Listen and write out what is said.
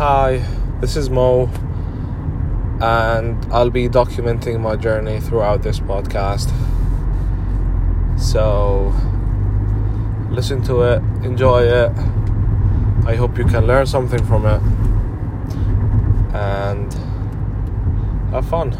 Hi, this is Mo, and I'll be documenting my journey throughout this podcast. So, listen to it, enjoy it. I hope you can learn something from it, and have fun.